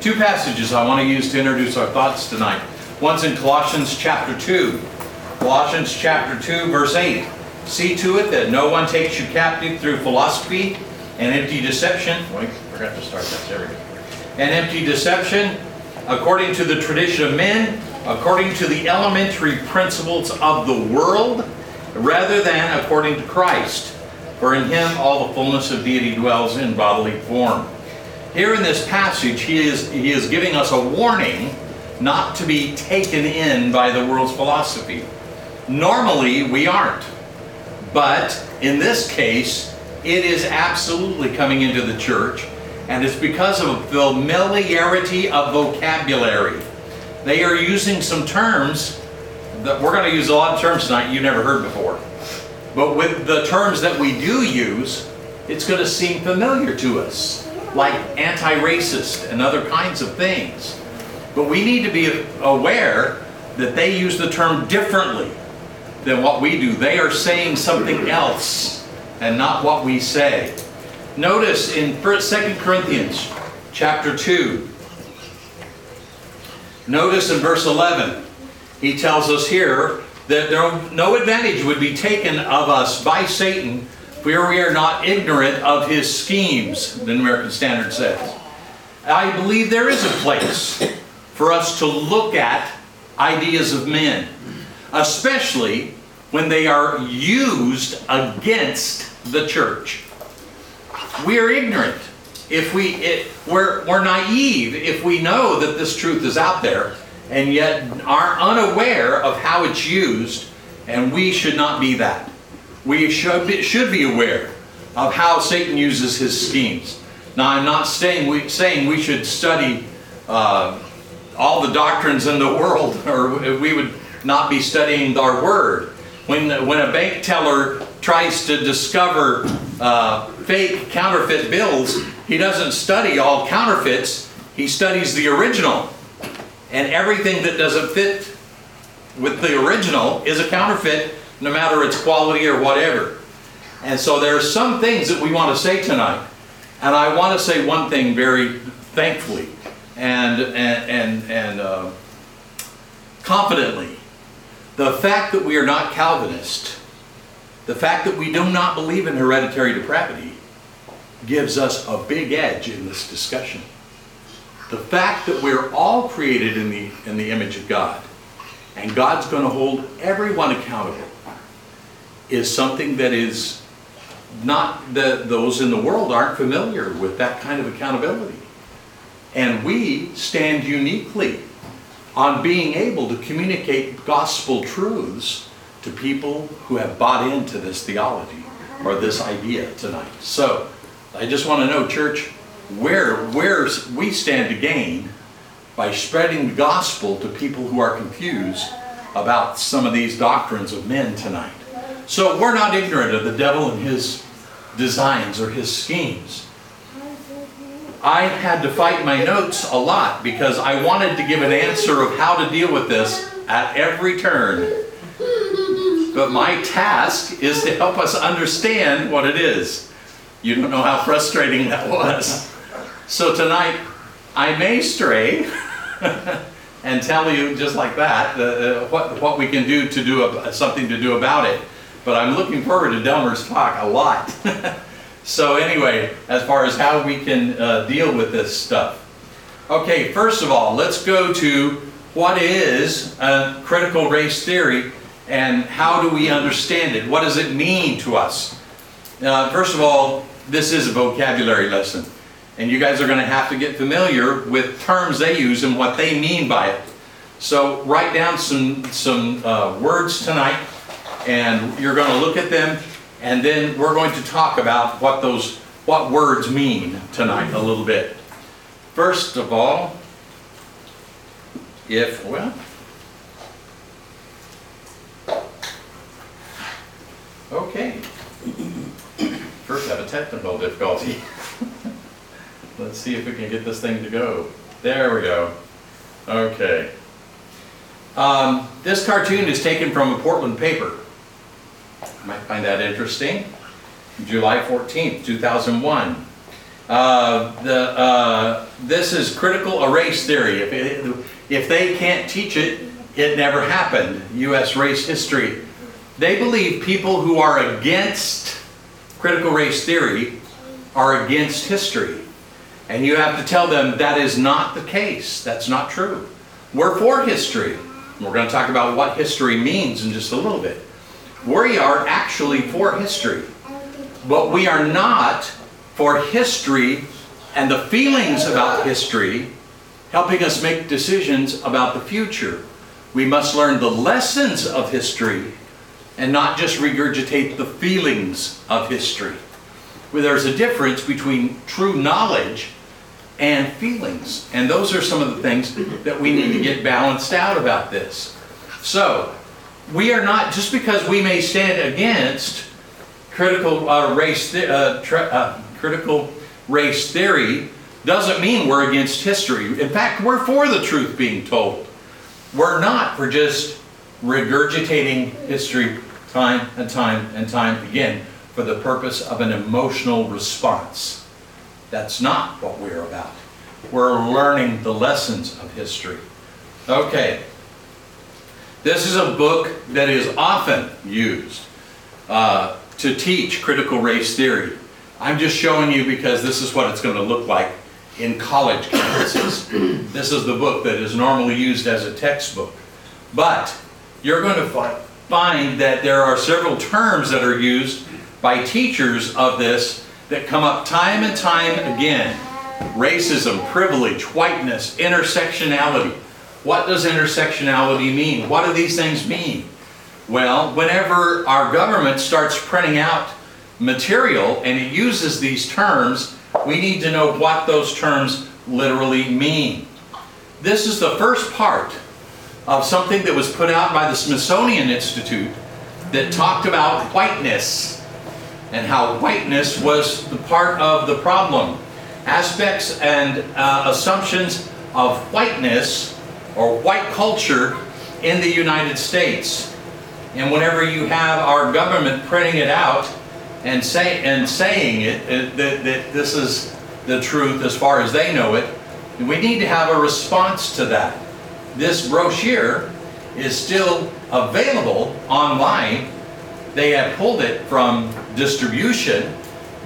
Two passages I want to use to introduce our thoughts tonight. One's in Colossians chapter 2. Colossians chapter 2, verse 8. See to it that no one takes you captive through philosophy and empty deception. Wait, forgot to start that. There we go. And empty deception, according to the tradition of men, according to the elementary principles of the world, rather than according to Christ. For in him all the fullness of deity dwells in bodily form. Here in this passage, he is, he is giving us a warning not to be taken in by the world's philosophy. Normally, we aren't. But in this case, it is absolutely coming into the church, and it's because of familiarity of vocabulary. They are using some terms that we're going to use a lot of terms tonight you never heard before. But with the terms that we do use, it's going to seem familiar to us, like anti racist and other kinds of things. But we need to be aware that they use the term differently than what we do. They are saying something else and not what we say. Notice in 2 Corinthians chapter 2, notice in verse 11, he tells us here that there, no advantage would be taken of us by Satan for we are not ignorant of his schemes, the American Standard says. I believe there is a place for us to look at ideas of men, especially when they are used against the church. We are ignorant. If we, it, we're, we're naive if we know that this truth is out there and yet are unaware of how it's used, and we should not be that. We should be, should be aware of how Satan uses his schemes. Now, I'm not saying we, saying we should study uh, all the doctrines in the world, or we would not be studying our word. When, when a bank teller tries to discover uh, fake counterfeit bills, he doesn't study all counterfeits, he studies the original. And everything that doesn't fit with the original is a counterfeit, no matter its quality or whatever. And so there are some things that we want to say tonight. And I want to say one thing very thankfully and, and, and, and uh, confidently. The fact that we are not Calvinist, the fact that we do not believe in hereditary depravity, gives us a big edge in this discussion. The fact that we're all created in the, in the image of God, and God's going to hold everyone accountable, is something that is not that those in the world aren't familiar with that kind of accountability. And we stand uniquely on being able to communicate gospel truths to people who have bought into this theology or this idea tonight. So, I just want to know, church, where, where we stand to gain by spreading the gospel to people who are confused about some of these doctrines of men tonight. So we're not ignorant of the devil and his designs or his schemes. I had to fight my notes a lot because I wanted to give an answer of how to deal with this at every turn. But my task is to help us understand what it is. You don't know how frustrating that was. So tonight, I may stray and tell you just like that uh, what, what we can do to do a, something to do about it. But I'm looking forward to Delmer's talk a lot. so anyway, as far as how we can uh, deal with this stuff. Okay, first of all, let's go to what is a critical race theory and how do we understand it? What does it mean to us? Uh, first of all, this is a vocabulary lesson. And you guys are going to have to get familiar with terms they use and what they mean by it. So write down some, some uh, words tonight and you're going to look at them and then we're going to talk about what those what words mean tonight a little bit. First of all, if well Okay. First I have a technical difficulty. Let's see if we can get this thing to go. There we go. Okay. Um, this cartoon is taken from a Portland paper. You might find that interesting. July 14th, 2001. Uh, the, uh, this is critical race theory. If, it, if they can't teach it, it never happened. U.S. race history. They believe people who are against critical race theory are against history. And you have to tell them that is not the case. That's not true. We're for history. We're going to talk about what history means in just a little bit. We are actually for history. But we are not for history and the feelings about history helping us make decisions about the future. We must learn the lessons of history and not just regurgitate the feelings of history. Where there's a difference between true knowledge and feelings. And those are some of the things that we need to get balanced out about this. So, we are not, just because we may stand against critical uh, race, uh, uh, critical race theory, doesn't mean we're against history. In fact, we're for the truth being told. We're not for just regurgitating history time and time and time again for the purpose of an emotional response. That's not what we're about. We're learning the lessons of history. Okay. This is a book that is often used uh, to teach critical race theory. I'm just showing you because this is what it's going to look like in college campuses. this is the book that is normally used as a textbook. But you're going to find that there are several terms that are used by teachers of this that come up time and time again. Racism, privilege, whiteness, intersectionality. What does intersectionality mean? What do these things mean? Well, whenever our government starts printing out material and it uses these terms, we need to know what those terms literally mean. This is the first part of something that was put out by the Smithsonian Institute that talked about whiteness and how whiteness was the part of the problem. Aspects and uh, assumptions of whiteness or white culture in the United States. And whenever you have our government printing it out and, say, and saying it, it that, that this is the truth as far as they know it, we need to have a response to that. This brochure is still available online. They have pulled it from distribution,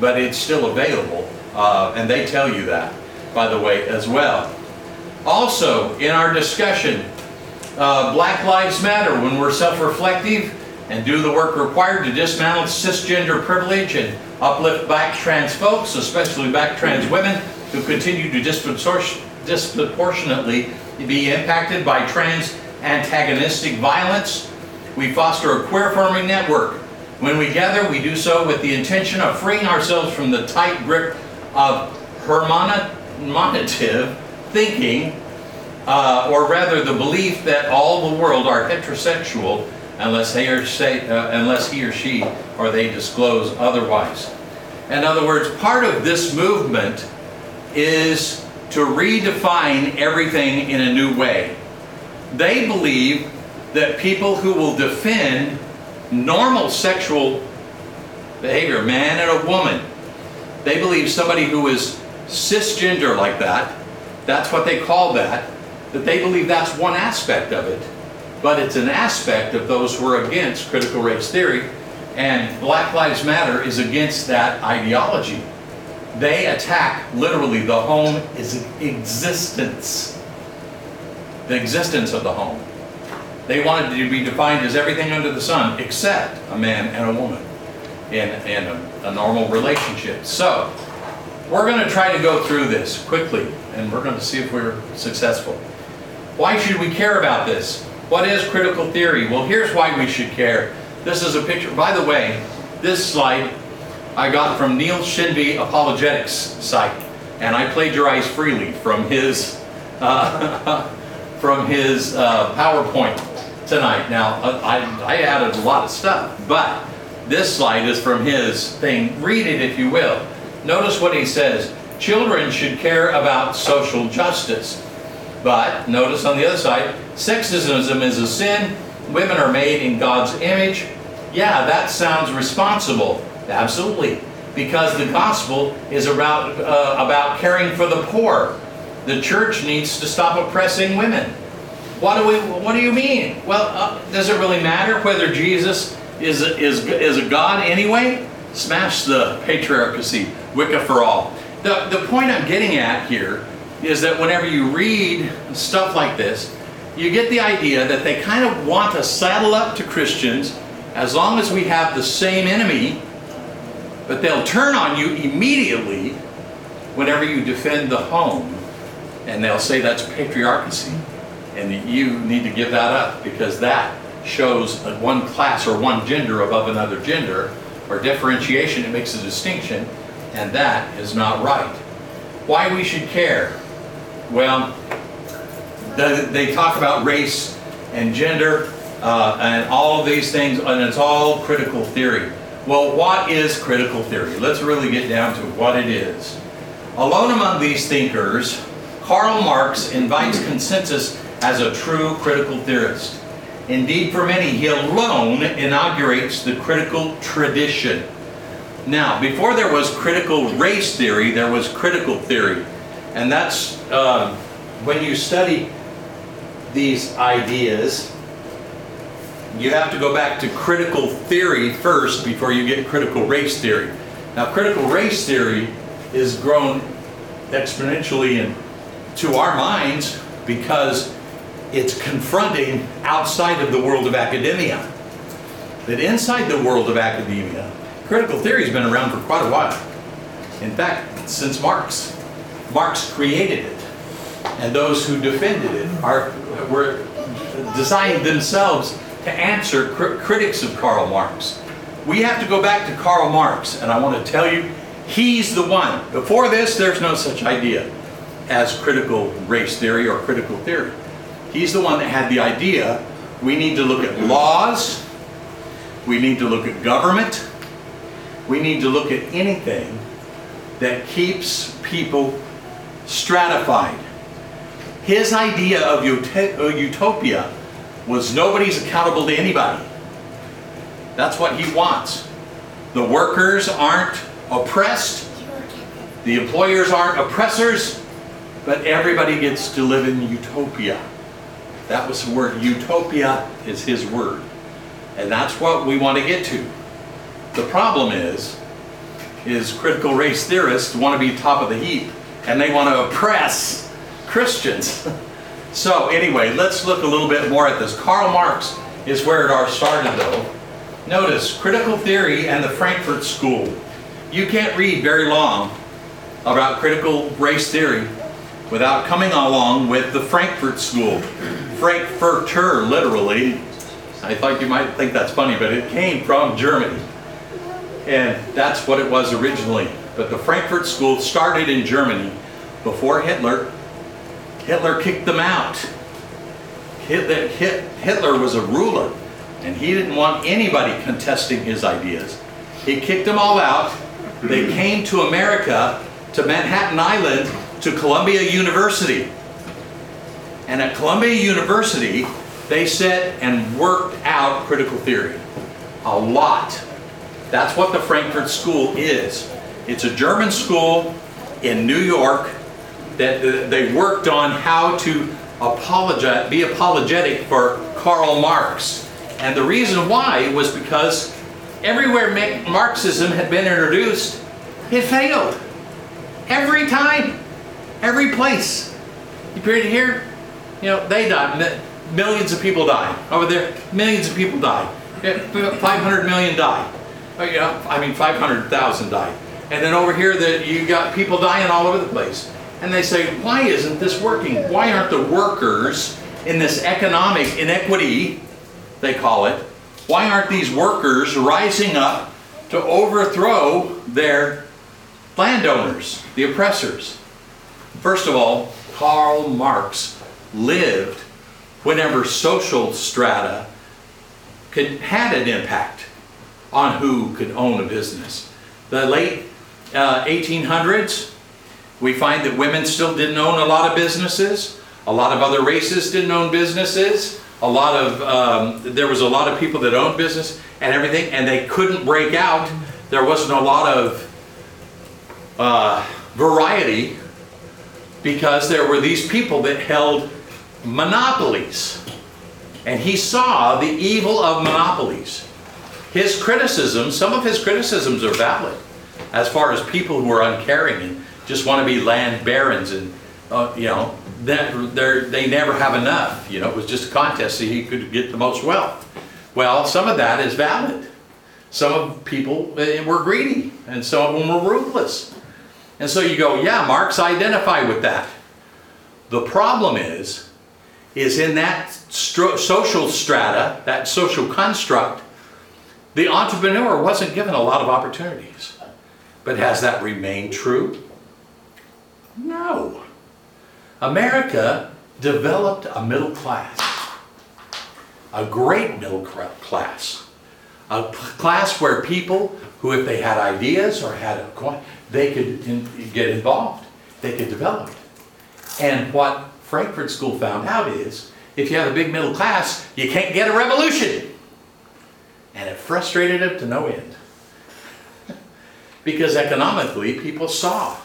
but it's still available. Uh, and they tell you that, by the way, as well. Also, in our discussion, uh, Black Lives Matter, when we're self-reflective and do the work required to dismantle cisgender privilege and uplift black trans folks, especially black trans women, who continue to disproportionately be impacted by trans antagonistic violence. We foster a queer affirming network. When we gather, we do so with the intention of freeing ourselves from the tight grip of hermanative thinking, uh, or rather the belief that all the world are heterosexual unless he or, say, uh, unless he or she or they disclose otherwise. In other words, part of this movement is to redefine everything in a new way. They believe that people who will defend normal sexual behavior, man and a woman, they believe somebody who is cisgender like that, that's what they call that, that they believe that's one aspect of it but it's an aspect of those who are against critical race theory, and Black Lives Matter is against that ideology. They attack literally the home is existence, the existence of the home. They wanted to be defined as everything under the sun except a man and a woman in, in a, a normal relationship. So, we're going to try to go through this quickly and we're going to see if we're successful. Why should we care about this? What is critical theory? Well, here's why we should care. This is a picture. By the way, this slide I got from Neil Shenvi Apologetics site, and I plagiarized freely from his uh, from his uh, PowerPoint tonight. Now, uh, I, I added a lot of stuff, but this slide is from his thing. Read it if you will. Notice what he says. Children should care about social justice. But notice on the other side, sexism is a sin. Women are made in God's image. Yeah, that sounds responsible. Absolutely. because the gospel is about, uh, about caring for the poor. The church needs to stop oppressing women. What do we? What do you mean? Well, uh, does it really matter whether Jesus is a, is is a God anyway? Smash the patriarchy, Wicca for all. The the point I'm getting at here is that whenever you read stuff like this, you get the idea that they kind of want to saddle up to Christians as long as we have the same enemy, but they'll turn on you immediately whenever you defend the home, and they'll say that's patriarchy and that you need to give that up because that shows one class or one gender above another gender or differentiation. It makes a distinction and that is not right. Why we should care? Well they talk about race and gender uh, and all of these things and it's all critical theory. Well what is critical theory? Let's really get down to what it is. Alone among these thinkers karl marx invites consensus as a true critical theorist. Indeed, for many, he alone inaugurates the critical tradition. Now, before there was critical race theory, there was critical theory. And that's uh, when you study these ideas, you have to go back to critical theory first before you get critical race theory. Now, critical race theory is grown exponentially in, to our minds because it's confronting outside of the world of academia. That inside the world of academia, critical theory has been around for quite a while. In fact, since Marx. Marx created it. And those who defended it are, were designed themselves to answer cr critics of Karl Marx. We have to go back to Karl Marx, and I want to tell you, he's the one. Before this, there's no such idea as critical race theory or critical theory. He's the one that had the idea. We need to look at laws. We need to look at government. We need to look at anything that keeps people stratified. His idea of uh, utopia was nobody's accountable to anybody. That's what he wants. The workers aren't oppressed. The employers aren't oppressors. But everybody gets to live in utopia. That was the word. Utopia is his word. And that's what we want to get to. The problem is, is critical race theorists want to be top of the heap and they want to oppress Christians. so anyway, let's look a little bit more at this. Karl Marx is where it all started though. Notice, critical theory and the Frankfurt School. You can't read very long about critical race theory without coming along with the Frankfurt School. Frankfurter, literally. I thought you might think that's funny, but it came from Germany. And that's what it was originally. But the Frankfurt School started in Germany before Hitler. Hitler kicked them out. Hitler was a ruler, and he didn't want anybody contesting his ideas. He kicked them all out. They came to America, to Manhattan Island, to Columbia University. And at Columbia University, they set and worked out critical theory. A lot. That's what the Frankfurt School is. It's a German school in New York that they worked on how to apologize, be apologetic for Karl Marx. And the reason why was because everywhere Marxism had been introduced, it failed. Every time. Every place. You period here, you know, they die. Millions of people die. Over there, millions of people die. 500 million die. Oh, you know, I mean, 500,000 died. And then over here, that you got people dying all over the place. And they say, why isn't this working? Why aren't the workers in this economic inequity, they call it, why aren't these workers rising up to overthrow their landowners, the oppressors? First of all, Karl Marx lived whenever social strata could, had an impact on who could own a business. The late uh, 1800s, we find that women still didn't own a lot of businesses. A lot of other races didn't own businesses. A lot of, um, there was a lot of people that owned business and everything, and they couldn't break out. There wasn't a lot of uh, variety because there were these people that held monopolies. And he saw the evil of monopolies. His criticisms, some of his criticisms are valid as far as people who are uncaring and just want to be land barons and, uh, you know, that they never have enough. You know, it was just a contest so he could get the most wealth. Well, some of that is valid. Some of people uh, were greedy and some of them were ruthless. And so you go, yeah, Marx identify with that. The problem is, is in that stro- social strata, that social construct, the entrepreneur wasn't given a lot of opportunities. But has that remained true? No. America developed a middle class, a great middle class, a class where people who, if they had ideas or had a coin, they could in, get involved, they could develop it. And what Frankfurt School found out is, if you have a big middle class, you can't get a revolution. And it frustrated him to no end. because economically, people saw.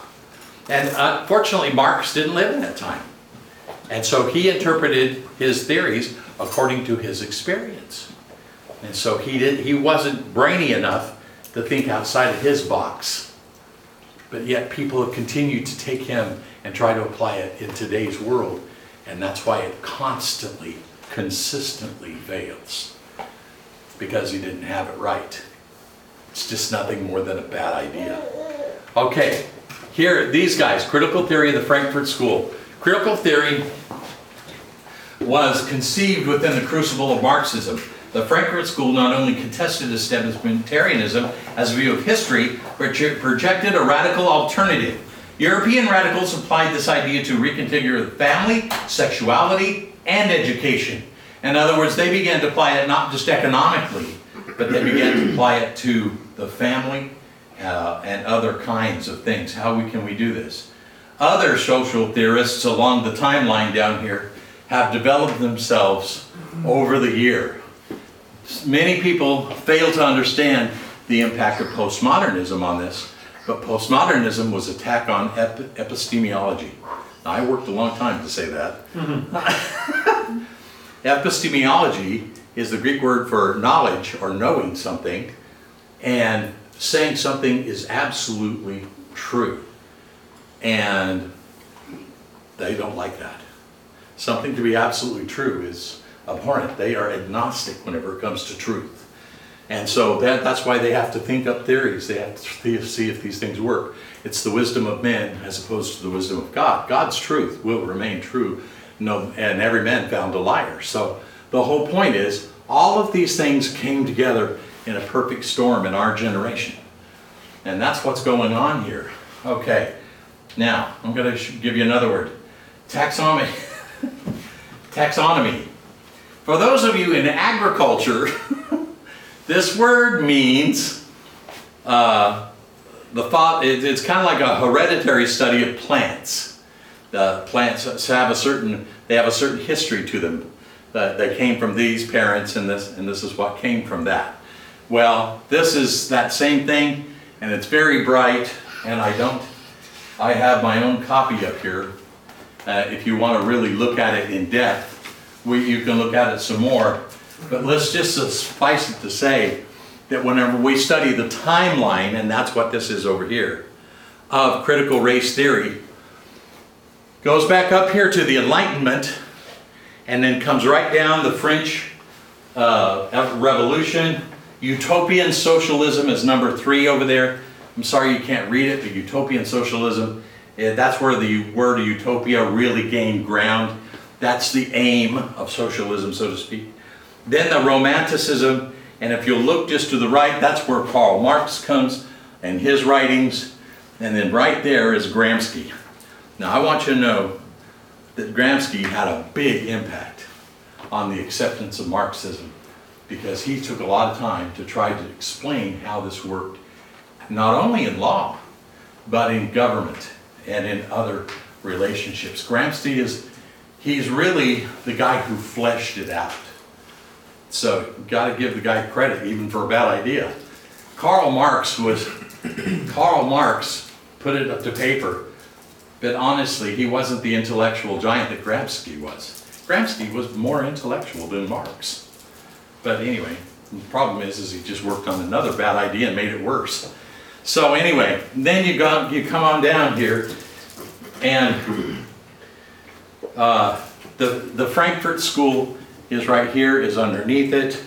And uh, unfortunately, Marx didn't live in that time. And so he interpreted his theories according to his experience. And so he, did, he wasn't brainy enough to think outside of his box. But yet people have continued to take him and try to apply it in today's world. And that's why it constantly, consistently fails. Because you didn't have it right. It's just nothing more than a bad idea. Okay, here, these guys, critical theory of the Frankfurt School. Critical theory was conceived within the crucible of Marxism. The Frankfurt School not only contested establishmentarianism as a view of history, but projected a radical alternative. European radicals applied this idea to reconfigure the family, sexuality, and education. In other words, they began to apply it not just economically, but they began to apply it to the family uh, and other kinds of things. How we, can we do this? Other social theorists along the timeline down here have developed themselves over the year. Many people fail to understand the impact of postmodernism on this, but postmodernism was attack on ep- epistemology. Now, I worked a long time to say that. epistemology is the Greek word for knowledge or knowing something, and saying something is absolutely true. And they don't like that. Something to be absolutely true is abhorrent. They are agnostic whenever it comes to truth. And so that, that's why they have to think up theories. They have to see if these things work. It's the wisdom of men as opposed to the wisdom of God. God's truth will remain true, no, and every man found a liar. So the whole point is all of these things came together in a perfect storm in our generation. And that's what's going on here. Okay, now I'm going to give you another word taxonomy. taxonomy. For those of you in agriculture, this word means uh, the thought, it, it's kind of like a hereditary study of plants. The plants have a certain, they have a certain history to them. Uh, they came from these parents and this, and this is what came from that. Well, this is that same thing, and it's very bright, and I don't, I have my own copy up here. Uh, if you want to really look at it in depth, we, you can look at it some more. But let's just suffice it to say that whenever we study the timeline, and that's what this is over here, of critical race theory, goes back up here to the Enlightenment, and then comes right down the French uh, Revolution. Utopian socialism is number three over there. I'm sorry you can't read it, but utopian socialism, eh, that's where the word utopia really gained ground. That's the aim of socialism, so to speak. Then the romanticism, and if you look just to the right, that's where Karl Marx comes and his writings. And then right there is Gramsci. Now I want you to know that Gramsci had a big impact on the acceptance of Marxism because he took a lot of time to try to explain how this worked, not only in law, but in government and in other relationships. Gramsci is, he's really the guy who fleshed it out. So, got to give the guy credit even for a bad idea. Karl Marx was, Karl Marx put it up to paper. But honestly, he wasn't the intellectual giant that Gramsci was. Gramsci was more intellectual than Marx. But anyway, the problem is, is he just worked on another bad idea and made it worse. So anyway, then you got you come on down here, and uh, the the Frankfurt School is right here, is underneath it,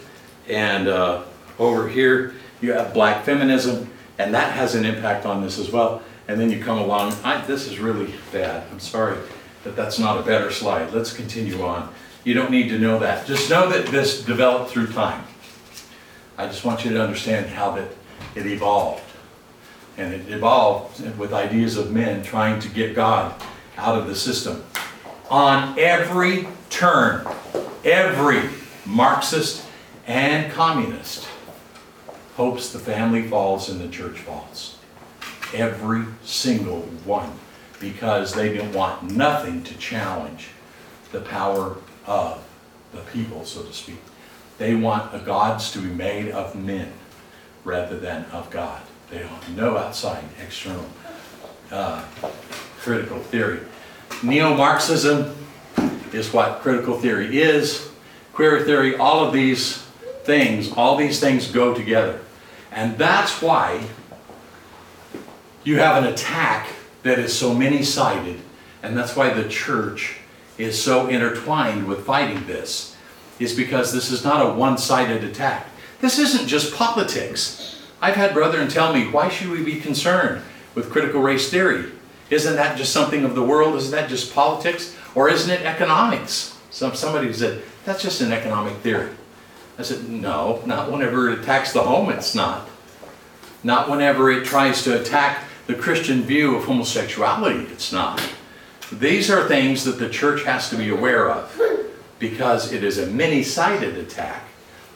and uh, over here you have black feminism, and that has an impact on this as well. And then you come along. I, this is really bad. I'm sorry that that's not a better slide. Let's continue on. You don't need to know that. Just know that this developed through time. I just want you to understand how that it evolved. And it evolved with ideas of men trying to get God out of the system. On every turn, every Marxist and communist hopes the family falls and the church falls. Every single one. Because they don't want nothing to challenge the power of the people, so to speak. They want the gods to be made of men rather than of God. They don't no outside external uh, critical theory. Neo-Marxism is what critical theory is. Queer theory, all of these things, all these things go together. And that's why you have an attack that is so many-sided, and that's why the church is so intertwined with fighting this, is because this is not a one-sided attack. This isn't just politics. I've had brethren tell me, why should we be concerned with critical race theory? Isn't that just something of the world? Isn't that just politics? Or isn't it economics? Some, somebody said, that's just an economic theory. I said, no, not whenever it attacks the home, it's not. Not whenever it tries to attack the Christian view of homosexuality, it's not. These are things that the church has to be aware of because it is a many-sided attack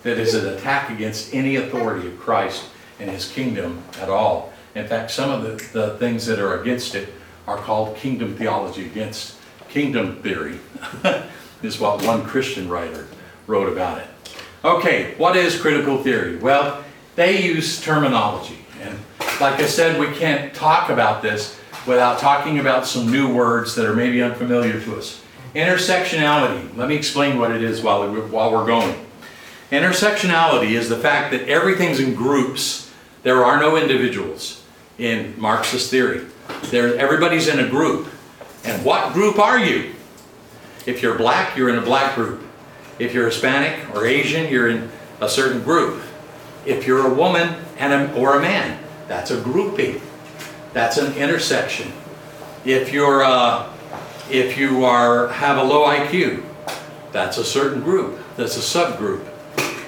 that is an attack against any authority of Christ and his kingdom at all. In fact, some of the, the things that are against it are called kingdom theology against kingdom theory, is what one Christian writer wrote about it. Okay, what is critical theory? Well, they use terminology. And like I said, we can't talk about this without talking about some new words that are maybe unfamiliar to us. Intersectionality. Let me explain what it is while, we, while we're going. Intersectionality is the fact that everything's in groups. There are no individuals in Marxist theory. There, everybody's in a group. And what group are you? If you're black, you're in a black group. If you're Hispanic or Asian, you're in a certain group. If you're a woman and a, or a man, that's a grouping. That's an intersection. If you're uh, if you are have a low IQ, that's a certain group. That's a subgroup.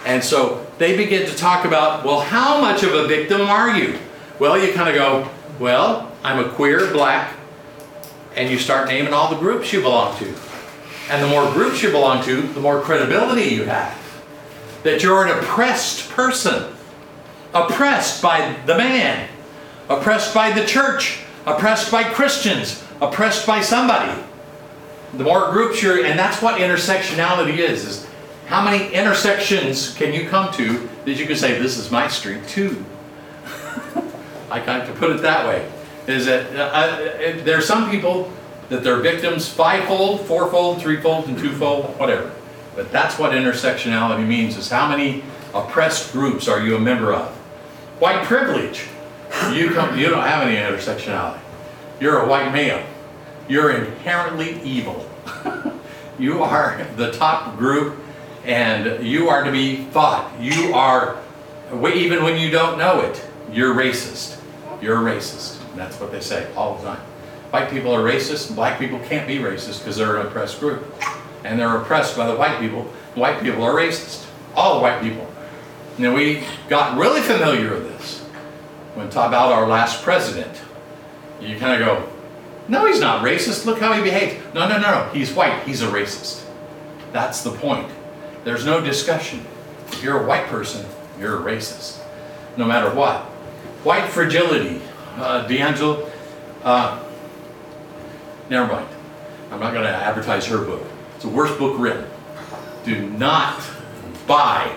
And so they begin to talk about, well, how much of a victim are you? Well, you kind of go, well, I'm a queer black, and you start naming all the groups you belong to. And the more groups you belong to, the more credibility you have. That you're an oppressed person. Oppressed by the man. Oppressed by the church. Oppressed by Christians. Oppressed by somebody. The more groups you're, and that's what intersectionality is, is how many intersections can you come to that you can say, this is my street too? I kind of put it that way. Is that uh, uh, there are some people that they're victims fivefold, fourfold, threefold, and twofold, whatever. But that's what intersectionality means, is how many oppressed groups are you a member of? White privilege. You, come, you don't have any intersectionality. You're a white male. You're inherently evil. you are the top group and you are to be fought. You are, even when you don't know it, you're racist. You're racist. And that's what they say all the time. White people are racist, black people can't be racist because they're an oppressed group. And they're oppressed by the white people. White people are racist. All white people. Now we got really familiar with this when talk about our last president. You kind of go, no, he's not racist. Look how he behaves. No, no, no, no. He's white. He's a racist. That's the point. There's no discussion. If you're a white person, you're a racist. No matter what. White fragility. Uh, DiAngelo, uh, never mind. I'm not going to advertise her book. It's the worst book written. Do not buy.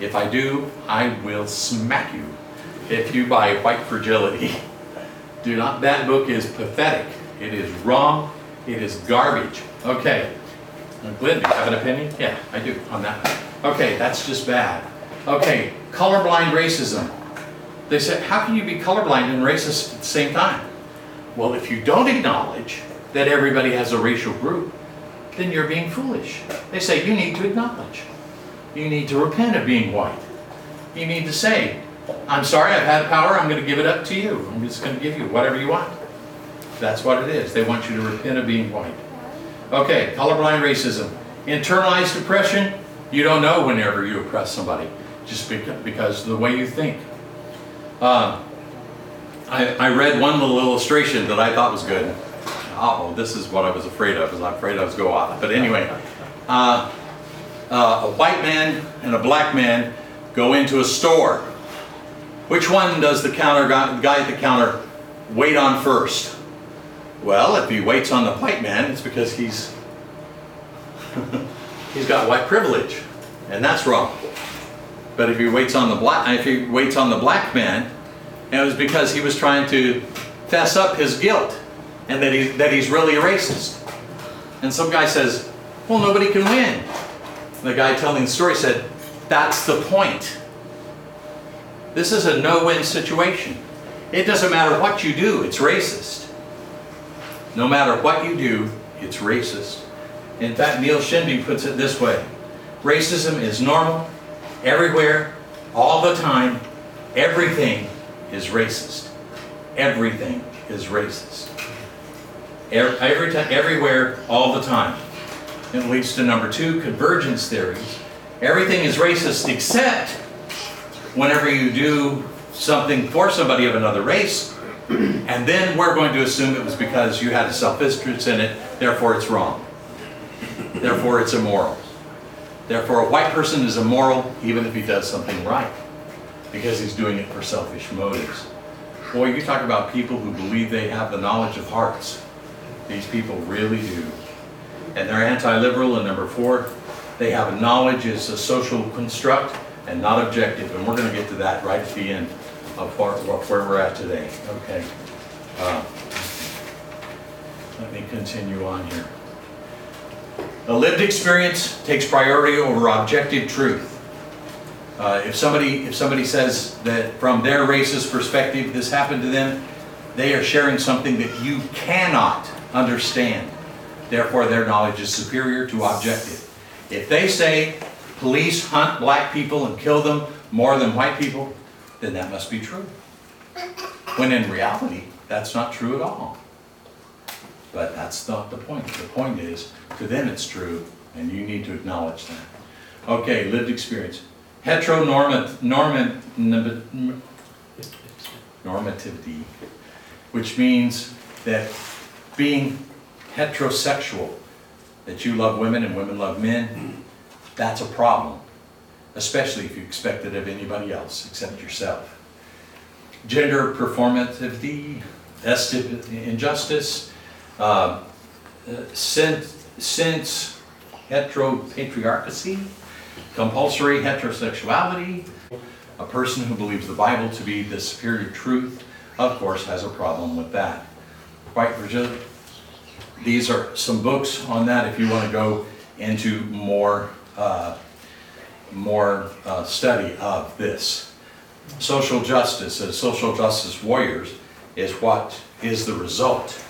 If I do, I will smack you. If you buy White Fragility. Do not, that book is pathetic. It is wrong. It is garbage. Okay. Glenn, do you have an opinion? Yeah, I do on that. Okay, that's just bad. Okay, colorblind racism. They said, how can you be colorblind and racist at the same time? Well, if you don't acknowledge that everybody has a racial group, then you're being foolish. They say you need to acknowledge. You need to repent of being white. You need to say, I'm sorry, I've had power, I'm going to give it up to you. I'm just going to give you whatever you want. That's what it is. They want you to repent of being white. Okay, colorblind racism. Internalized oppression, you don't know whenever you oppress somebody, just because of the way you think. Uh, I, I read one little illustration that I thought was good. Oh, this is what I was afraid of, I'm afraid I was go off. But anyway, uh, uh, a white man and a black man go into a store. Which one does the counter guy, guy at the counter wait on first? Well, if he waits on the white man, it's because he's he's got white privilege, and that's wrong. But if he waits on the black, if he waits on the black man, it was because he was trying to fess up his guilt and that he that he's really a racist. And some guy says, "Well, nobody can win." The guy telling the story said, "That's the point. This is a no-win situation. It doesn't matter what you do; it's racist." No matter what you do, it's racist. In fact, Neil Shenvi puts it this way racism is normal, everywhere, all the time, everything is racist. Everything is racist. Every, every everywhere, all the time. It leads to number two, convergence theories. Everything is racist except whenever you do something for somebody of another race and then we're going to assume it was because you had a self-interest in it, therefore it's wrong. Therefore it's immoral. Therefore a white person is immoral even if he does something right, because he's doing it for selfish motives. Boy, you talk about people who believe they have the knowledge of hearts. These people really do. And they're anti-liberal, and number four, they have a knowledge is a social construct and not objective, and we're going to get to that right at the end of where, we're at today. Okay. Uh, Let me continue on here. A lived experience takes priority over objective truth. Uh, if somebody if somebody says that from their racist perspective this happened to them, they are sharing something that you cannot understand. Therefore, their knowledge is superior to objective. If they say police hunt black people and kill them more than white people, then that must be true. When in reality, that's not true at all. But that's not the point. The point is, to them it's true, and you need to acknowledge that. Okay, lived experience. Heteronormative, normativity, which means that being heterosexual, that you love women and women love men, that's a problem especially if you expect it of anybody else except yourself. Gender performativity, injustice, uh, since, since heteropatriarchacy, compulsory heterosexuality, a person who believes the Bible to be the superior truth, of course, has a problem with that. Quite Virginia, these are some books on that if you want to go into more uh, more uh, study of this. Social justice as social justice warriors is what is the result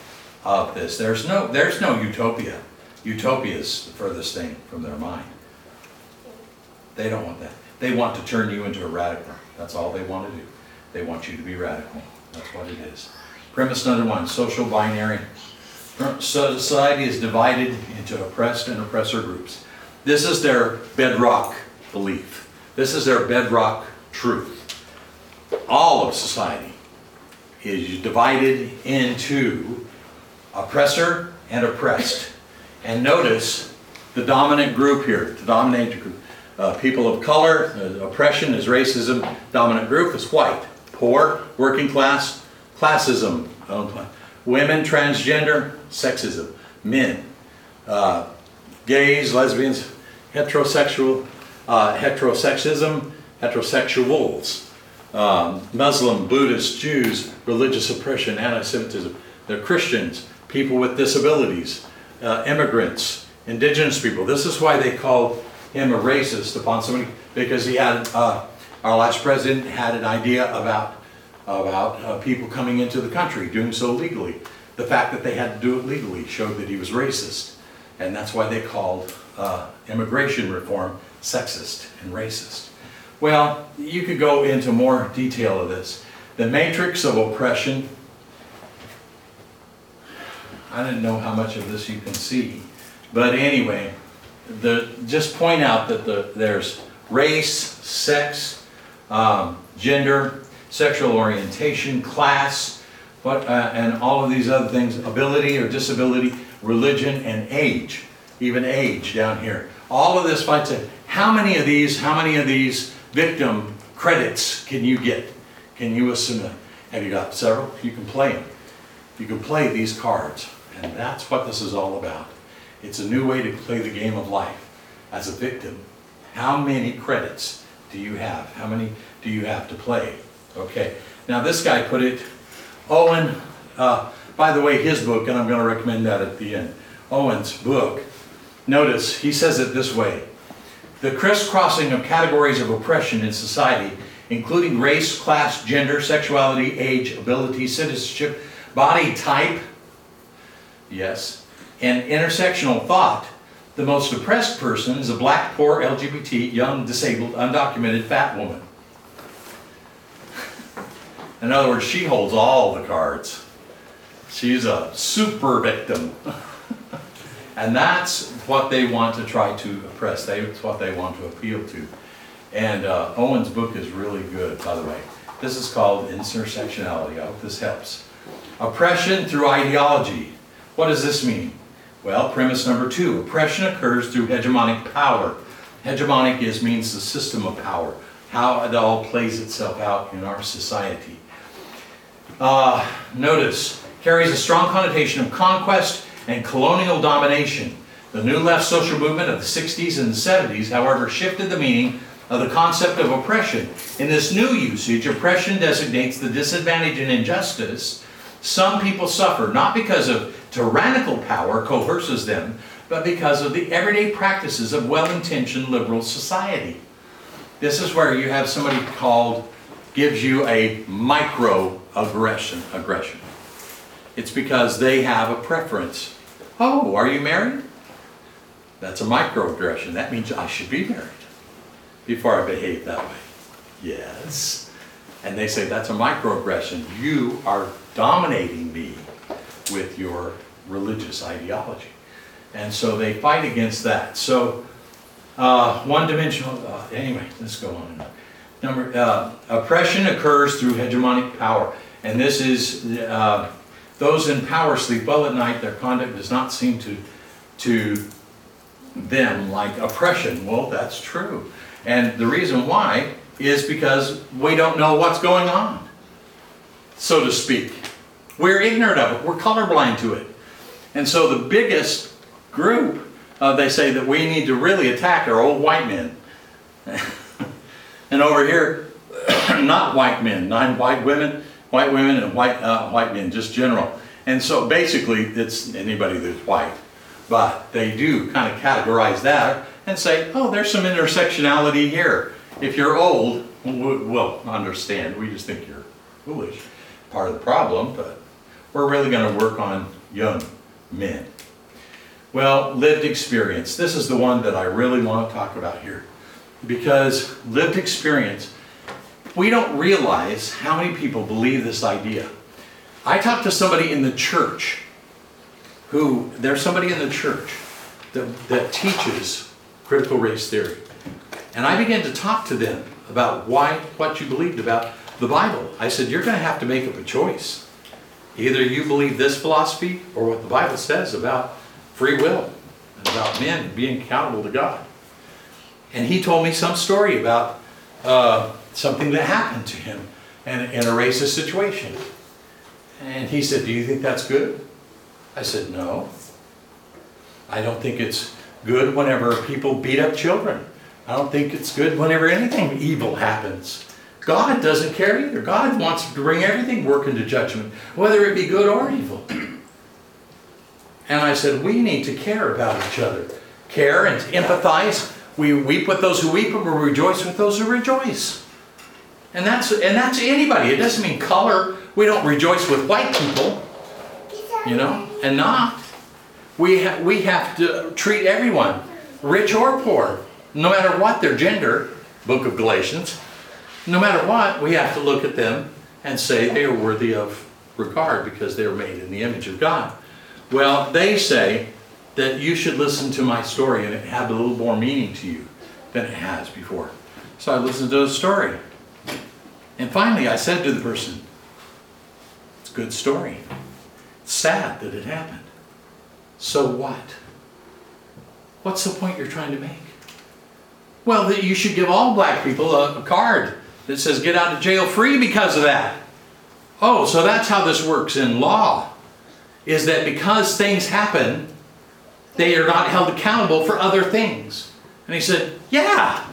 of this. There's no, there's no utopia. Utopia is the furthest thing from their mind. They don't want that. They want to turn you into a radical. That's all they want to do. They want you to be radical. That's what it is. Premise number one, social binary. Society is divided into oppressed and oppressor groups. This is their bedrock belief. This is their bedrock truth. All of society is divided into oppressor and oppressed. And notice the dominant group here, the dominant group. Uh, people of color, uh, oppression is racism, dominant group is white. Poor, working class, classism. Women, transgender, sexism. Men, uh, gays, lesbians, heterosexual, uh, heterosexism, heterosexuals. um, Muslim, Buddhist, Jews, religious oppression, anti-Semitism. They're Christians, people with disabilities, uh, immigrants, indigenous people. This is why they called him a racist upon somebody, because he had, uh, our last president had an idea about, about uh, people coming into the country, doing so legally. The fact that they had to do it legally showed that he was racist. And that's why they called uh, immigration reform sexist and racist. Well, you could go into more detail of this. The matrix of oppression, I didn't know how much of this you can see, but anyway, the, just point out that the, there's race, sex, um, gender, sexual orientation, class, what, uh, and all of these other things, ability or disability, religion, and age, even age down here. All of this fights it. How many of these, how many of these victim credits can you get? Can you assume? Have you got several? You can play them. You can play these cards. And that's what this is all about. It's a new way to play the game of life. As a victim, how many credits do you have? How many do you have to play? Okay. Now this guy put it, Owen, uh, by the way, his book, and I'm going to recommend that at the end. Owen's book, notice he says it this way The crisscrossing of categories of oppression in society, including race, class, gender, sexuality, age, ability, citizenship, body type, yes, and intersectional thought. The most oppressed person is a black, poor, LGBT, young, disabled, undocumented, fat woman. In other words, she holds all the cards. She's a super victim. and that's what they want to try to oppress. That's what they want to appeal to. And uh, Owen's book is really good, by the way. This is called Intersectionality. I hope this helps. Oppression through ideology. What does this mean? Well, premise number two, oppression occurs through hegemonic power. Hegemonic is means the system of power, how it all plays itself out in our society. Uh, notice, carries a strong connotation of conquest and colonial domination. The New Left social movement of the 60s and the 70s, however, shifted the meaning of the concept of oppression. In this new usage, oppression designates the disadvantage and injustice some people suffer not because of tyrannical power coerces them, but because of the everyday practices of well-intentioned liberal society. This is where you have somebody called, gives you a microaggression. Aggression. Aggression. It's because they have a preference. Oh, are you married? That's a microaggression. That means I should be married before I behave that way. Yes. And they say that's a microaggression. You are dominating me with your religious ideology. And so they fight against that. So uh, one-dimensional, uh, anyway, let's go on. Number, uh, oppression occurs through hegemonic power. And this is, uh, those in power sleep well at night, their conduct does not seem to, to them like oppression. Well, that's true. And the reason why is because we don't know what's going on, so to speak. We're ignorant of it. We're colorblind to it. And so the biggest group, uh, they say that we need to really attack are old white men. and over here, not white men, not white women, white women and white, uh, white men, just general. And so basically, it's anybody that's white. But they do kind of categorize that and say, oh, there's some intersectionality here. If you're old, we'll understand. We just think you're foolish. Part of the problem, but we're really going to work on young men. Well, lived experience. This is the one that I really want to talk about here. Because lived experience, we don't realize how many people believe this idea. I talked to somebody in the church who, there's somebody in the church that, that teaches critical race theory. And I began to talk to them about why, what you believed about the Bible. I said, you're going to have to make up a choice. Either you believe this philosophy or what the Bible says about free will and about men being accountable to God. And he told me some story about uh, something that happened to him in, in a racist situation. And he said, Do you think that's good? I said, No. I don't think it's good whenever people beat up children. I don't think it's good whenever anything evil happens. God doesn't care either. God wants to bring everything work into judgment, whether it be good or evil. And I said, we need to care about each other. Care and empathize. We weep with those who weep and we rejoice with those who rejoice. And that's and that's anybody. It doesn't mean color. We don't rejoice with white people, you know, and not. We ha- we have to treat everyone, rich or poor, no matter what their gender. Book of Galatians. No matter what, we have to look at them and say they are worthy of regard because they are made in the image of God. Well, they say that you should listen to my story and it have a little more meaning to you than it has before. So I listened to the story. And finally, I said to the person, It's a good story. It's sad that it happened. So what? What's the point you're trying to make? Well, that you should give all black people a, a card that says get out of jail free because of that. Oh, so that's how this works in law. Is that because things happen, they are not held accountable for other things. And he said, Yeah.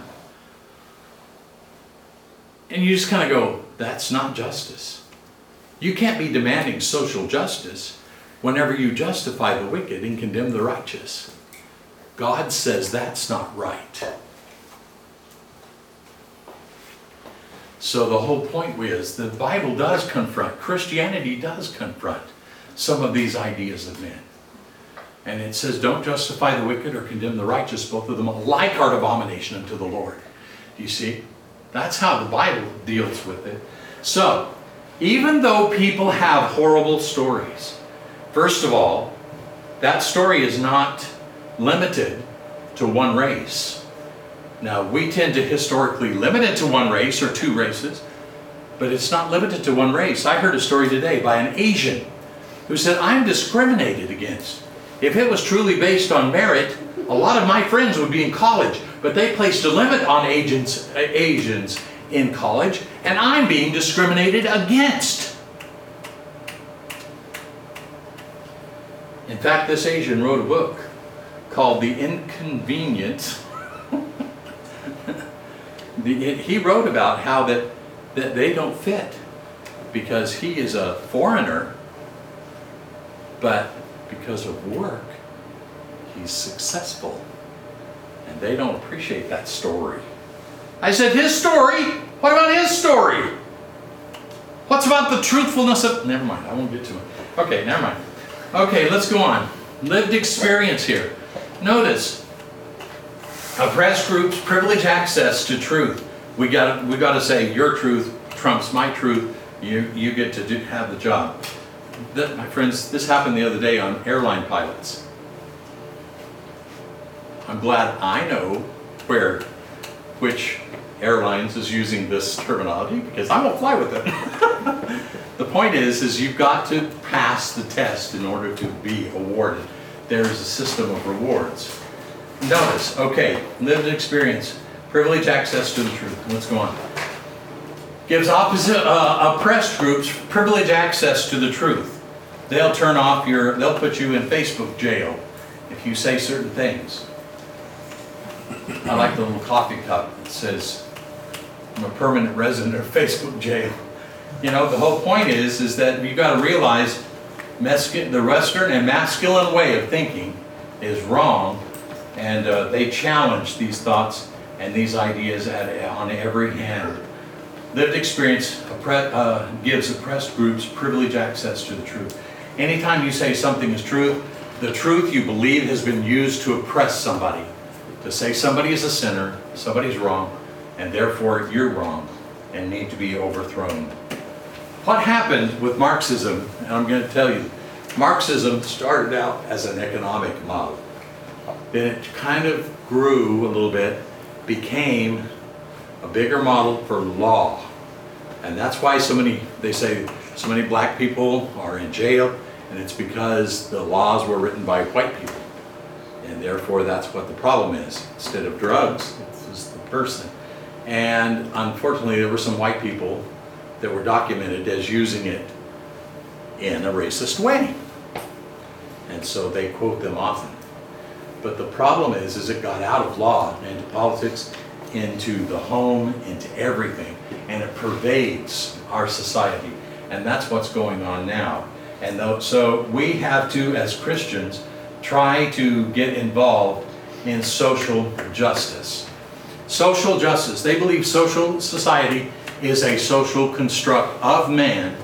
And you just kind of go, That's not justice. You can't be demanding social justice whenever you justify the wicked and condemn the righteous. God says that's not right. So the whole point is the Bible does confront, Christianity does confront some of these ideas of men. And it says, don't justify the wicked or condemn the righteous, both of them alike are abomination unto the Lord. Do you see? That's how the Bible deals with it. So, even though people have horrible stories, first of all, that story is not limited to one race. Now, we tend to historically limit it to one race or two races, but it's not limited to one race. I heard a story today by an Asian who said, I'm discriminated against. If it was truly based on merit, a lot of my friends would be in college, but they placed a limit on Asians, Asians in college, and I'm being discriminated against. In fact, this Asian wrote a book called The Inconvenient. the, he wrote about how that, that they don't fit because he is a foreigner, but because of work, he's successful. And they don't appreciate that story. I said, his story? What about his story? What's about the truthfulness of. Never mind, I won't get to it. Okay, never mind. Okay, let's go on. Lived experience here. Notice, oppressed groups privilege access to truth. We got we got to say your truth trumps my truth. You you get to do, have the job. That, my friends, this happened the other day on airline pilots. I'm glad I know where, which airlines is using this terminology because I won't fly with it. the point is, is you've got to pass the test in order to be awarded. There's a system of rewards. Notice, okay, lived experience, privilege access to the truth. Let's go on. Gives opposite uh, oppressed groups privilege access to the truth. They'll turn off your, they'll put you in Facebook jail if you say certain things. I like the little coffee cup that says, I'm a permanent resident of Facebook jail. You know, the whole point is, is that you've got to realize the Western and masculine way of thinking is wrong, and uh, they challenge these thoughts and these ideas at, on every hand. Lived experience oppre- uh, gives oppressed groups privileged access to the truth. Anytime you say something is true, the truth you believe has been used to oppress somebody. To say somebody is a sinner, somebody's wrong, and therefore you're wrong and need to be overthrown. What happened with Marxism, and I'm going to tell you, Marxism started out as an economic model. Then it kind of grew a little bit, became a bigger model for law. And that's why so many, they say, so many black people are in jail, and it's because the laws were written by white people. And therefore, that's what the problem is. Instead of drugs, it's the person. And unfortunately, there were some white people that were documented as using it in a racist way. And so they quote them often. But the problem is, is it got out of law into politics, into the home, into everything. and it pervades our society. And that's what's going on now. And so we have to, as Christians, try to get involved in social justice. Social justice, they believe social society is a social construct of man.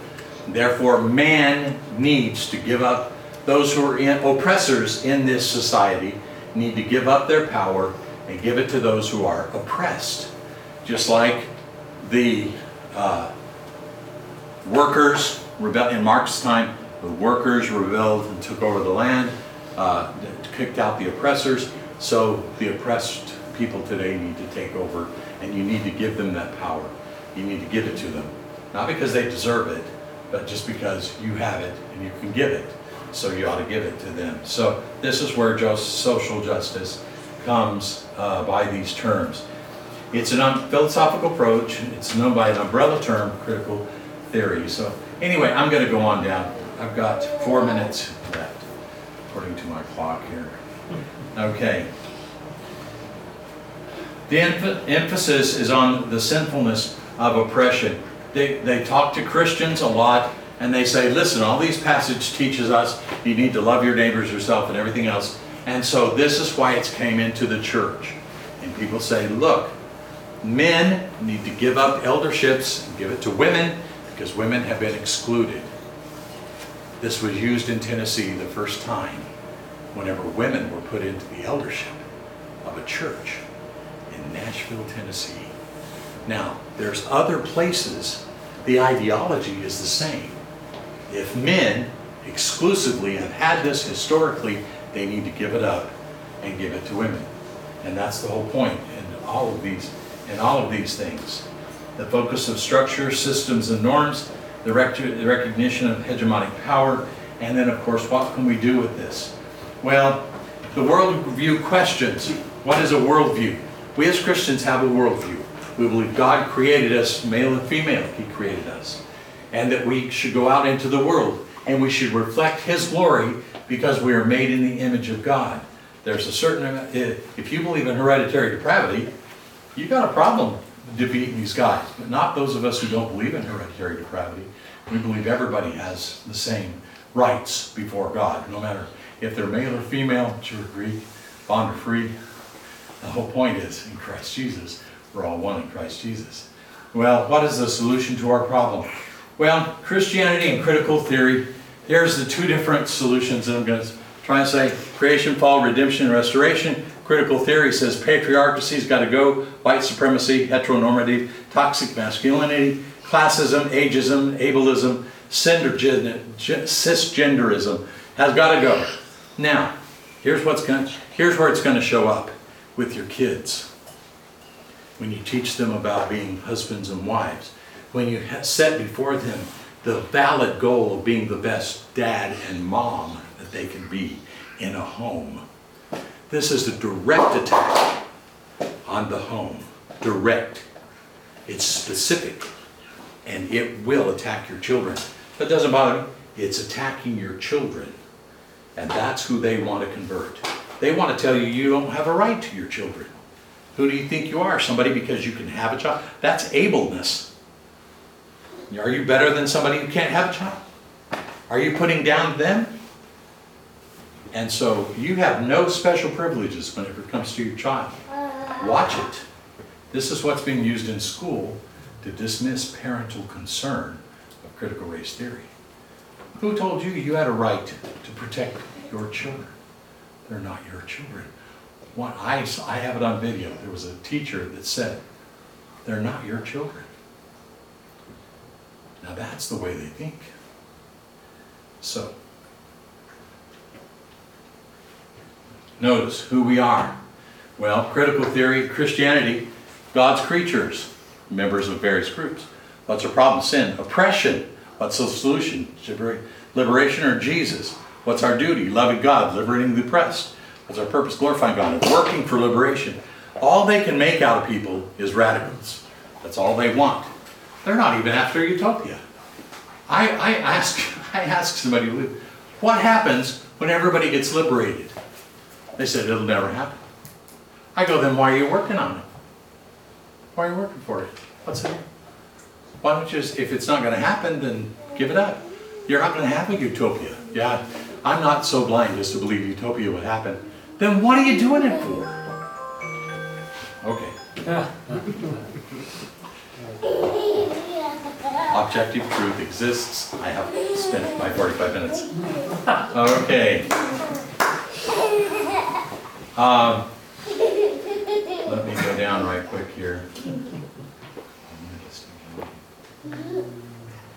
Therefore, man needs to give up, those who are in, oppressors in this society need to give up their power and give it to those who are oppressed. Just like the uh, workers rebelled in Marx's time, the workers rebelled and took over the land, uh, kicked out the oppressors. So the oppressed people today need to take over, and you need to give them that power. You need to give it to them, not because they deserve it, but just because you have it and you can give it. So you ought to give it to them. So this is where just social justice comes uh, by these terms. It's an um, philosophical approach. It's known by an umbrella term, critical theory. So anyway, I'm going to go on down. I've got four minutes according to my clock here. Okay. The emph- emphasis is on the sinfulness of oppression. They, they talk to Christians a lot and they say, listen, all these passages teaches us you need to love your neighbors yourself and everything else. And so this is why it's came into the church. And people say, look, men need to give up elderships and give it to women because women have been excluded. This was used in Tennessee the first time whenever women were put into the eldership of a church in Nashville, Tennessee. Now, there's other places the ideology is the same. If men exclusively have had this historically, they need to give it up and give it to women. And that's the whole point in all of these in all of these things. The focus of structure, systems, and norms, the, rec- the recognition of hegemonic power, and then, of course, what can we do with this? Well, the worldview questions what is a worldview? We as Christians have a worldview. We believe God created us, male and female, He created us. And that we should go out into the world and we should reflect His glory because we are made in the image of God. There's a certain, uh, if you believe in hereditary depravity, you've got a problem defeating these guys, but not those of us who don't believe in hereditary depravity. We believe everybody has the same rights before God, no matter if they're male or female, Jew or Greek, bond or free. The whole point is, in Christ Jesus, we're all one in Christ Jesus. Well, what is the solution to our problem? Well, Christianity and critical theory, there's the two different solutions that I'm going to try and say creation, fall, redemption, and restoration. Critical theory says patriarchy's got to go, white supremacy, heteronormative, toxic masculinity, classism, ageism, ableism, cisgenderism has got to go. Now, here's what's going here's where it's going to show up with your kids. When you teach them about being husbands and wives, when you set before them the valid goal of being the best dad and mom that they can be in a home. This is a direct attack on the home. Direct. It's specific. And it will attack your children. That doesn't bother me. It's attacking your children. And that's who they want to convert. They want to tell you you don't have a right to your children. Who do you think you are? Somebody because you can have a child? That's ableness. Are you better than somebody who can't have a child? Are you putting down them? And so you have no special privileges whenever it comes to your child. Watch it. This is what's being used in school to dismiss parental concern of critical race theory. Who told you you had a right to protect your children? They're not your children. One, I, I have it on video. There was a teacher that said, they're not your children. Now that's the way they think. So, notice who we are. Well, critical theory, Christianity, God's creatures, members of various groups. What's our problem? Sin. Oppression. What's the solution? Liberation or Jesus? What's our duty? Loving God, liberating the oppressed. What's our purpose? Glorifying God, working for liberation. All they can make out of people is radicals. That's all they want. They're not even after utopia. I, I ask I ask somebody, what happens when everybody gets liberated? They said it'll never happen. I go, then why are you working on it? Why are you working for it? What's it? Why don't you just, if it's not gonna happen, then give it up. You're not gonna have a utopia. Yeah, I'm not so blind as to believe utopia would happen. Then what are you doing it for? Okay. Objective truth exists. I have spent my 45 minutes. Okay. Um, let me go down right quick here.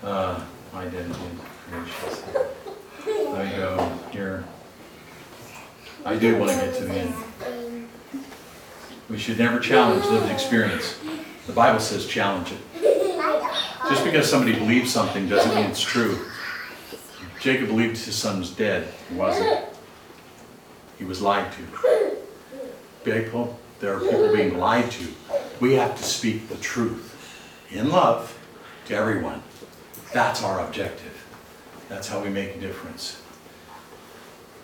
Uh, identity gracious. Let me go here. I do want to get to the end. We should never challenge lived experience. The Bible says challenge it. Just because somebody believes something doesn't mean it's true. Jacob believed his son was dead. He wasn't. He was lied to. People, there are people being lied to. We have to speak the truth in love to everyone. That's our objective. That's how we make a difference.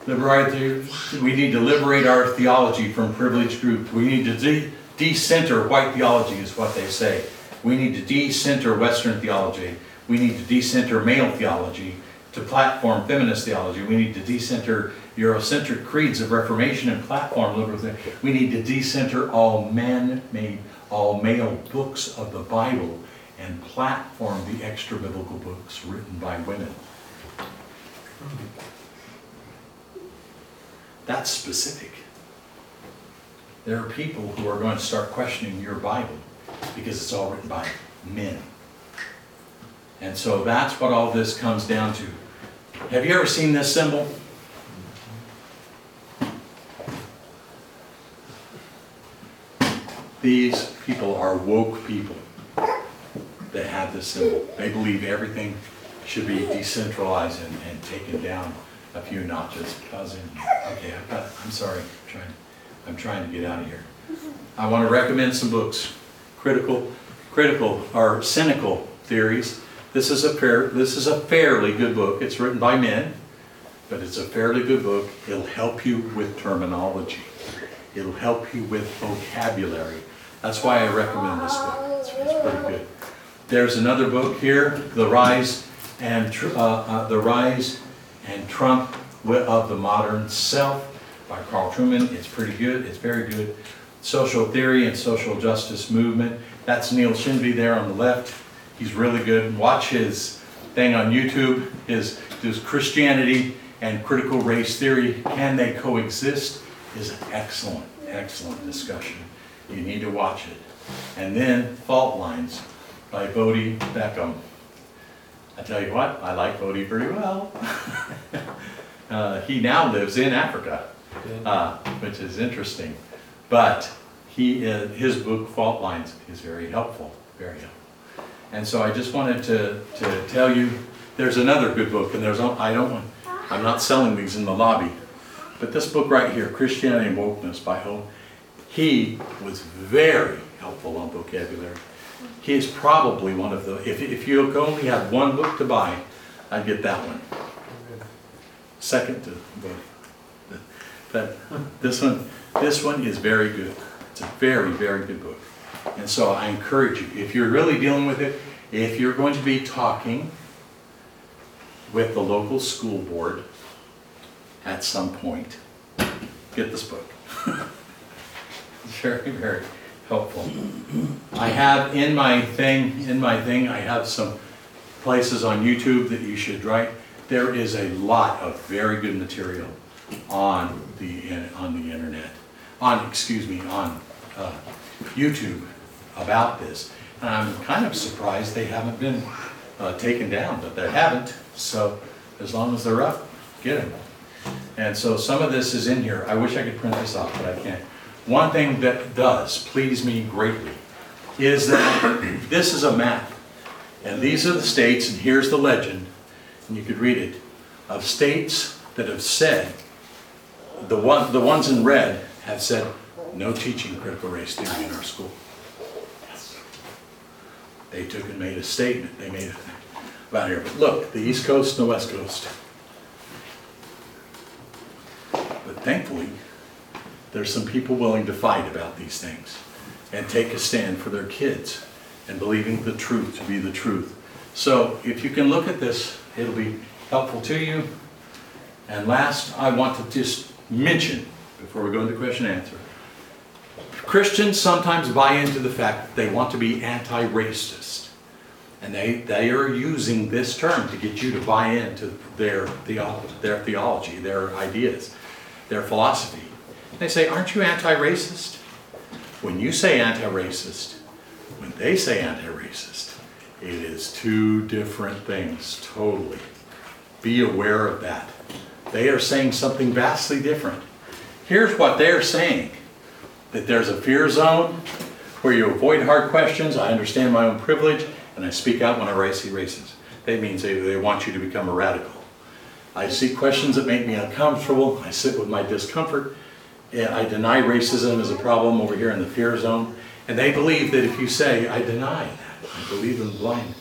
Liberate, we need to liberate our theology from privileged groups. We need to de- decenter white theology, is what they say. We need to decenter Western theology. We need to decenter male theology to platform feminist theology. We need to decenter Eurocentric creeds of Reformation and platform liberal theology. We need to decenter all man-made, all male books of the Bible and platform the extra biblical books written by women. That's specific. There are people who are going to start questioning your Bible because it's all written by men. And so that's what all this comes down to. Have you ever seen this symbol? These people are woke people that have this symbol. They believe everything should be decentralized and, and taken down a few notches. Buzzing. Okay, I've got, I'm sorry, I'm trying, I'm trying to get out of here. I want to recommend some books. Critical, critical or cynical theories. This is a fair, this is a fairly good book. It's written by men, but it's a fairly good book. It'll help you with terminology. It'll help you with vocabulary. That's why I recommend this book. It's, it's pretty good. There's another book here, The Rise and uh, uh, The Rise and Triumph of the Modern Self by Carl Trueman. It's pretty good. It's very good. Social Theory and Social Justice Movement. That's Neil Shenvi there on the left. He's really good. Watch his thing on YouTube. His, his Christianity and Critical Race Theory. Can they coexist? Is an excellent, excellent discussion. You need to watch it. And then Fault Lines by Voddie Baucham. I tell you what, I like Voddie pretty well. uh, he now lives in Africa, uh, which is interesting. But he, uh, his book Fault Lines is very helpful, very helpful. And so I just wanted to, to tell you, there's another good book, and there's I don't want, I'm not selling these in the lobby, but this book right here, Christianity and Wokeness by Ho, he was very helpful on vocabulary. He is probably one of the, if, if you only had one book to buy, I'd get that one. Second to both. But this one, this one is very good. It's a very, very good book. And so I encourage you, if you're really dealing with it, if you're going to be talking with the local school board at some point, get this book. Very, very helpful. I have in my thing, in my thing, I have some places on YouTube that you should write. There is a lot of very good material on the, on the internet, on, excuse me, on uh, YouTube about this. And I'm kind of surprised they haven't been uh, taken down, but they haven't. So as long as they're up, get them. And so some of this is in here. I wish I could print this off, but I can't. One thing that does please me greatly is that this is a map. And these are the states, and here's the legend, and you could read it, of states that have said, the one, the ones in red have said, no teaching critical race theory in our school. They took and made a statement, they made it about here. But look, the East Coast and the West Coast. But thankfully, there's some people willing to fight about these things and take a stand for their kids and believing the truth to be the truth. So if you can look at this, it'll be helpful to you. And last, I want to just mention, before we go into question and answer, Christians sometimes buy into the fact that they want to be anti-racist. And they, they are using this term to get you to buy into their theology, their theology, their ideas, their philosophy. They say, aren't you anti-racist? When you say anti-racist, when they say anti-racist, it is two different things, totally. Be aware of that. They are saying something vastly different. Here's what they're saying that there's a fear zone where you avoid hard questions. I understand my own privilege and I speak out whenever I see racism. That means they, they want you to become a radical. I see questions that make me uncomfortable. I sit with my discomfort. I deny racism as a problem over here in the fear zone. And they believe that if you say, I deny that, I believe in blind,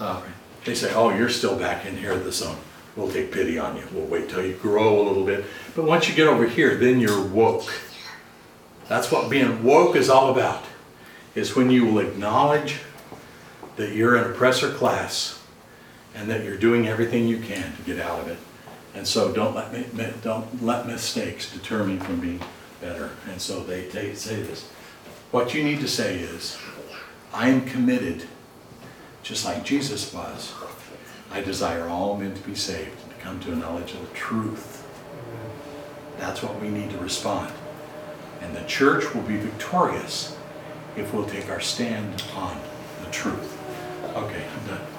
uh, they say, oh, you're still back in here the zone. We'll take pity on you. We'll wait till you grow a little bit. But once you get over here, then you're woke. That's what being woke is all about. Is when you will acknowledge that you're an oppressor class and that you're doing everything you can to get out of it. And so don't let me, don't let mistakes deter me from being better. And so they, they say this. What you need to say is, I am committed, just like Jesus was. I desire all men to be saved and to come to a knowledge of the truth. That's what we need to respond. And the church will be victorious if we'll take our stand on the truth. Okay, I'm done.